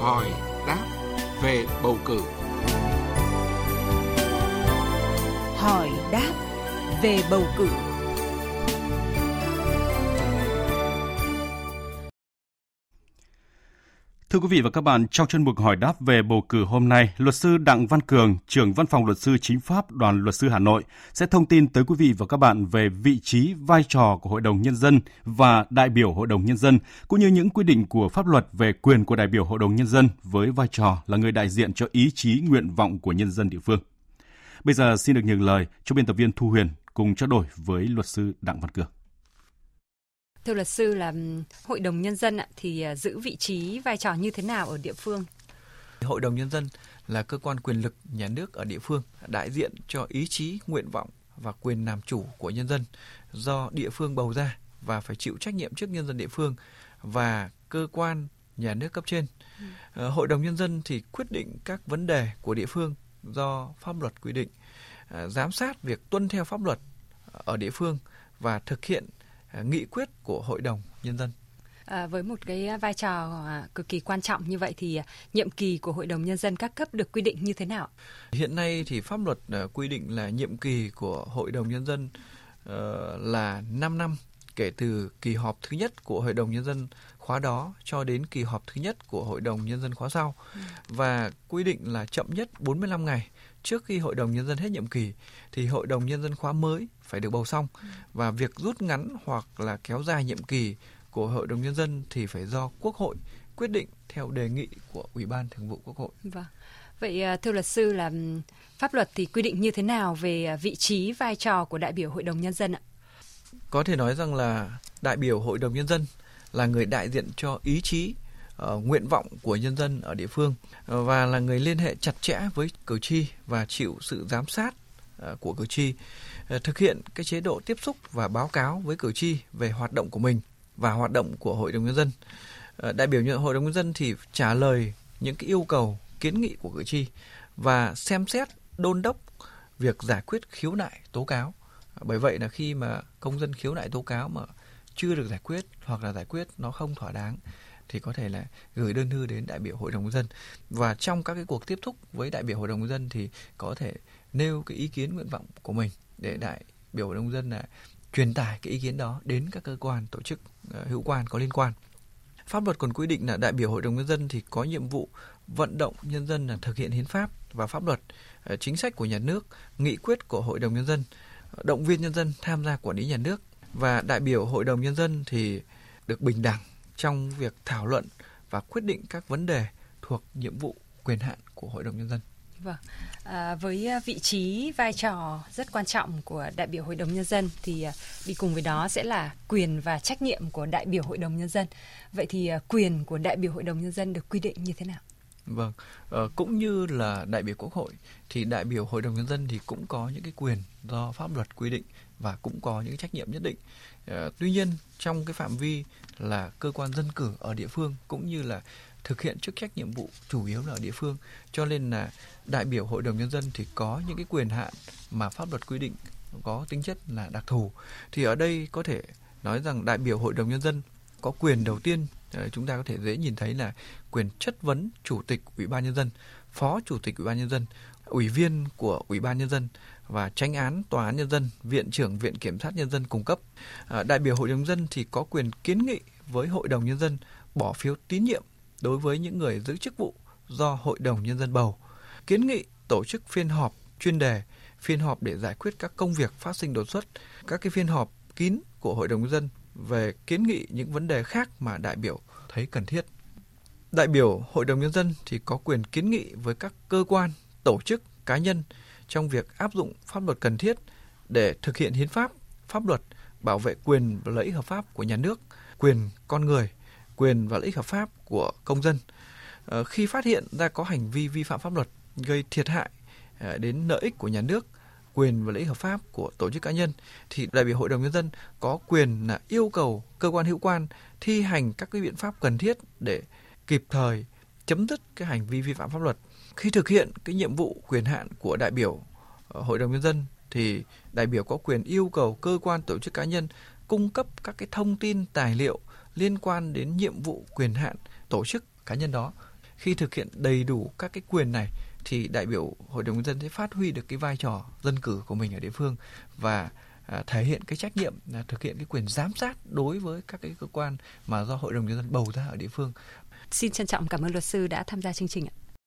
hỏi đáp về bầu cử. Hỏi đáp về bầu cử. Thưa quý vị và các bạn, trong chuyên mục hỏi đáp về bầu cử hôm nay, luật sư Đặng Văn Cường, trưởng văn phòng luật sư chính pháp đoàn luật sư Hà Nội sẽ thông tin tới quý vị và các bạn về vị trí, vai trò của Hội đồng Nhân dân và đại biểu Hội đồng Nhân dân, cũng như những quy định của pháp luật về quyền của đại biểu Hội đồng Nhân dân với vai trò là người đại diện cho ý chí, nguyện vọng của nhân dân địa phương. Bây giờ xin được nhường lời cho biên tập viên Thu Huyền cùng trao đổi với luật sư Đặng Văn Cường. Thưa luật sư là Hội đồng Nhân dân thì à, giữ vị trí vai trò như thế nào ở địa phương? Hội đồng Nhân dân là cơ quan quyền lực nhà nước ở địa phương, đại diện cho ý chí, nguyện vọng và quyền làm chủ của nhân dân do địa phương bầu ra và phải chịu trách nhiệm trước nhân dân địa phương và cơ quan nhà nước cấp trên. Ừ. Hội đồng Nhân dân thì quyết định các vấn đề của địa phương do pháp luật quy định, à, giám sát việc tuân theo pháp luật ở địa phương và thực hiện nghị quyết của Hội đồng Nhân dân. À, với một cái vai trò à, cực kỳ quan trọng như vậy thì à, nhiệm kỳ của Hội đồng Nhân dân các cấp được quy định như thế nào? Hiện nay thì pháp luật quy định là nhiệm kỳ của Hội đồng Nhân dân uh, là 5 năm kể từ kỳ họp thứ nhất của Hội đồng Nhân dân khóa đó cho đến kỳ họp thứ nhất của Hội đồng Nhân dân khóa sau ừ. và quy định là chậm nhất 45 ngày trước khi Hội đồng Nhân dân hết nhiệm kỳ thì Hội đồng Nhân dân khóa mới phải được bầu xong ừ. và việc rút ngắn hoặc là kéo dài nhiệm kỳ của Hội đồng Nhân dân thì phải do Quốc hội quyết định theo đề nghị của Ủy ban Thường vụ Quốc hội. Vâng. Vậy à, thưa luật sư là pháp luật thì quy định như thế nào về à, vị trí vai trò của đại biểu Hội đồng Nhân dân ạ? Có thể nói rằng là đại biểu Hội đồng Nhân dân là người đại diện cho ý chí uh, nguyện vọng của nhân dân ở địa phương uh, và là người liên hệ chặt chẽ với cử tri và chịu sự giám sát uh, của cử tri uh, thực hiện cái chế độ tiếp xúc và báo cáo với cử tri về hoạt động của mình và hoạt động của hội đồng nhân dân. Uh, đại biểu hội đồng nhân dân thì trả lời những cái yêu cầu kiến nghị của cử tri và xem xét đôn đốc việc giải quyết khiếu nại tố cáo bởi vậy là khi mà công dân khiếu nại tố cáo mà chưa được giải quyết hoặc là giải quyết nó không thỏa đáng, thì có thể là gửi đơn thư đến đại biểu hội đồng nhân dân. Và trong các cái cuộc tiếp xúc với đại biểu hội đồng nhân dân thì có thể nêu cái ý kiến nguyện vọng của mình để đại biểu hội đồng nhân dân là truyền tải cái ý kiến đó đến các cơ quan tổ chức ờ, hữu quan có liên quan. Pháp luật còn quy định là đại biểu hội đồng nhân dân thì có nhiệm vụ vận động nhân dân là thực hiện hiến pháp và pháp luật ờ, chính sách của nhà nước, nghị quyết của hội đồng nhân dân động viên nhân dân tham gia quản lý nhà nước và đại biểu hội đồng nhân dân thì được bình đẳng trong việc thảo luận và quyết định các vấn đề thuộc nhiệm vụ quyền hạn của Hội đồng Nhân dân. Vâng. À, với à, vị trí vai trò rất quan trọng của đại biểu hội đồng nhân dân thì à, đi cùng với đó sẽ là quyền và trách nhiệm của đại biểu hội đồng nhân dân vậy thì à, quyền của đại biểu hội đồng nhân dân được quy định như thế nào vâng ờ, cũng như là đại biểu quốc hội thì đại biểu hội đồng nhân dân thì cũng có những cái quyền do pháp luật quy định và cũng có những trách nhiệm nhất định. Ờ, tuy nhiên trong cái phạm vi là cơ quan dân cử ở địa phương cũng như là thực hiện chức trách nhiệm vụ chủ yếu là ở địa phương cho nên là đại biểu hội đồng nhân dân thì có những cái quyền hạn mà pháp luật quy định có tính chất là đặc thù. Thì ở đây có thể nói rằng đại biểu hội đồng nhân dân có quyền đầu tiên ờ, chúng ta có thể dễ nhìn thấy là quyền chất vấn chủ tịch ủy ban nhân dân, phó chủ tịch ủy ban nhân dân, ủy viên của ủy ban nhân dân và tranh án tòa án nhân dân, viện trưởng viện kiểm sát nhân dân cung cấp. Ờ, đại biểu hội đồng nhân dân thì có quyền kiến nghị với hội đồng nhân dân bỏ phiếu tín nhiệm đối với những người giữ chức vụ do hội đồng nhân dân bầu. Kiến nghị tổ chức phiên họp chuyên đề, phiên họp để giải quyết các công việc phát sinh đột xuất. Các cái phiên họp kín của hội đồng nhân dân về kiến nghị những vấn đề khác mà đại biểu thấy cần thiết. Đại biểu hội đồng nhân dân thì có quyền kiến nghị với các cơ quan, tổ chức, cá nhân trong việc áp dụng pháp luật cần thiết để thực hiện hiến pháp pháp luật, bảo vệ quyền và lợi ích hợp pháp của nhà nước, quyền con người, quyền và lợi ích hợp pháp của công dân. Ờ, khi phát hiện ra có hành vi vi phạm pháp luật gây thiệt hại ờ, đến lợi ích của nhà nước quyền và lợi ích hợp pháp của tổ chức cá nhân, thì đại biểu hội đồng nhân dân có quyền là yêu cầu cơ quan hữu quan thi hành các cái biện pháp cần thiết để kịp thời chấm dứt cái hành vi vi phạm pháp luật. Khi thực hiện cái nhiệm vụ quyền hạn của đại biểu ờ, hội đồng nhân dân, thì đại biểu có quyền yêu cầu cơ quan tổ chức cá nhân cung cấp các cái thông tin, tài liệu liên quan đến nhiệm vụ quyền hạn tổ chức cá nhân đó. Khi thực hiện đầy đủ các cái quyền này thì đại biểu hội đồng nhân dân sẽ phát huy được cái vai trò dân cử của mình ở địa phương và à, thể hiện cái trách nhiệm là thực hiện cái quyền giám sát đối với các cái cơ quan mà do hội đồng nhân dân bầu ra ở địa phương. Xin trân trọng cảm ơn luật sư đã tham gia chương trình ạ.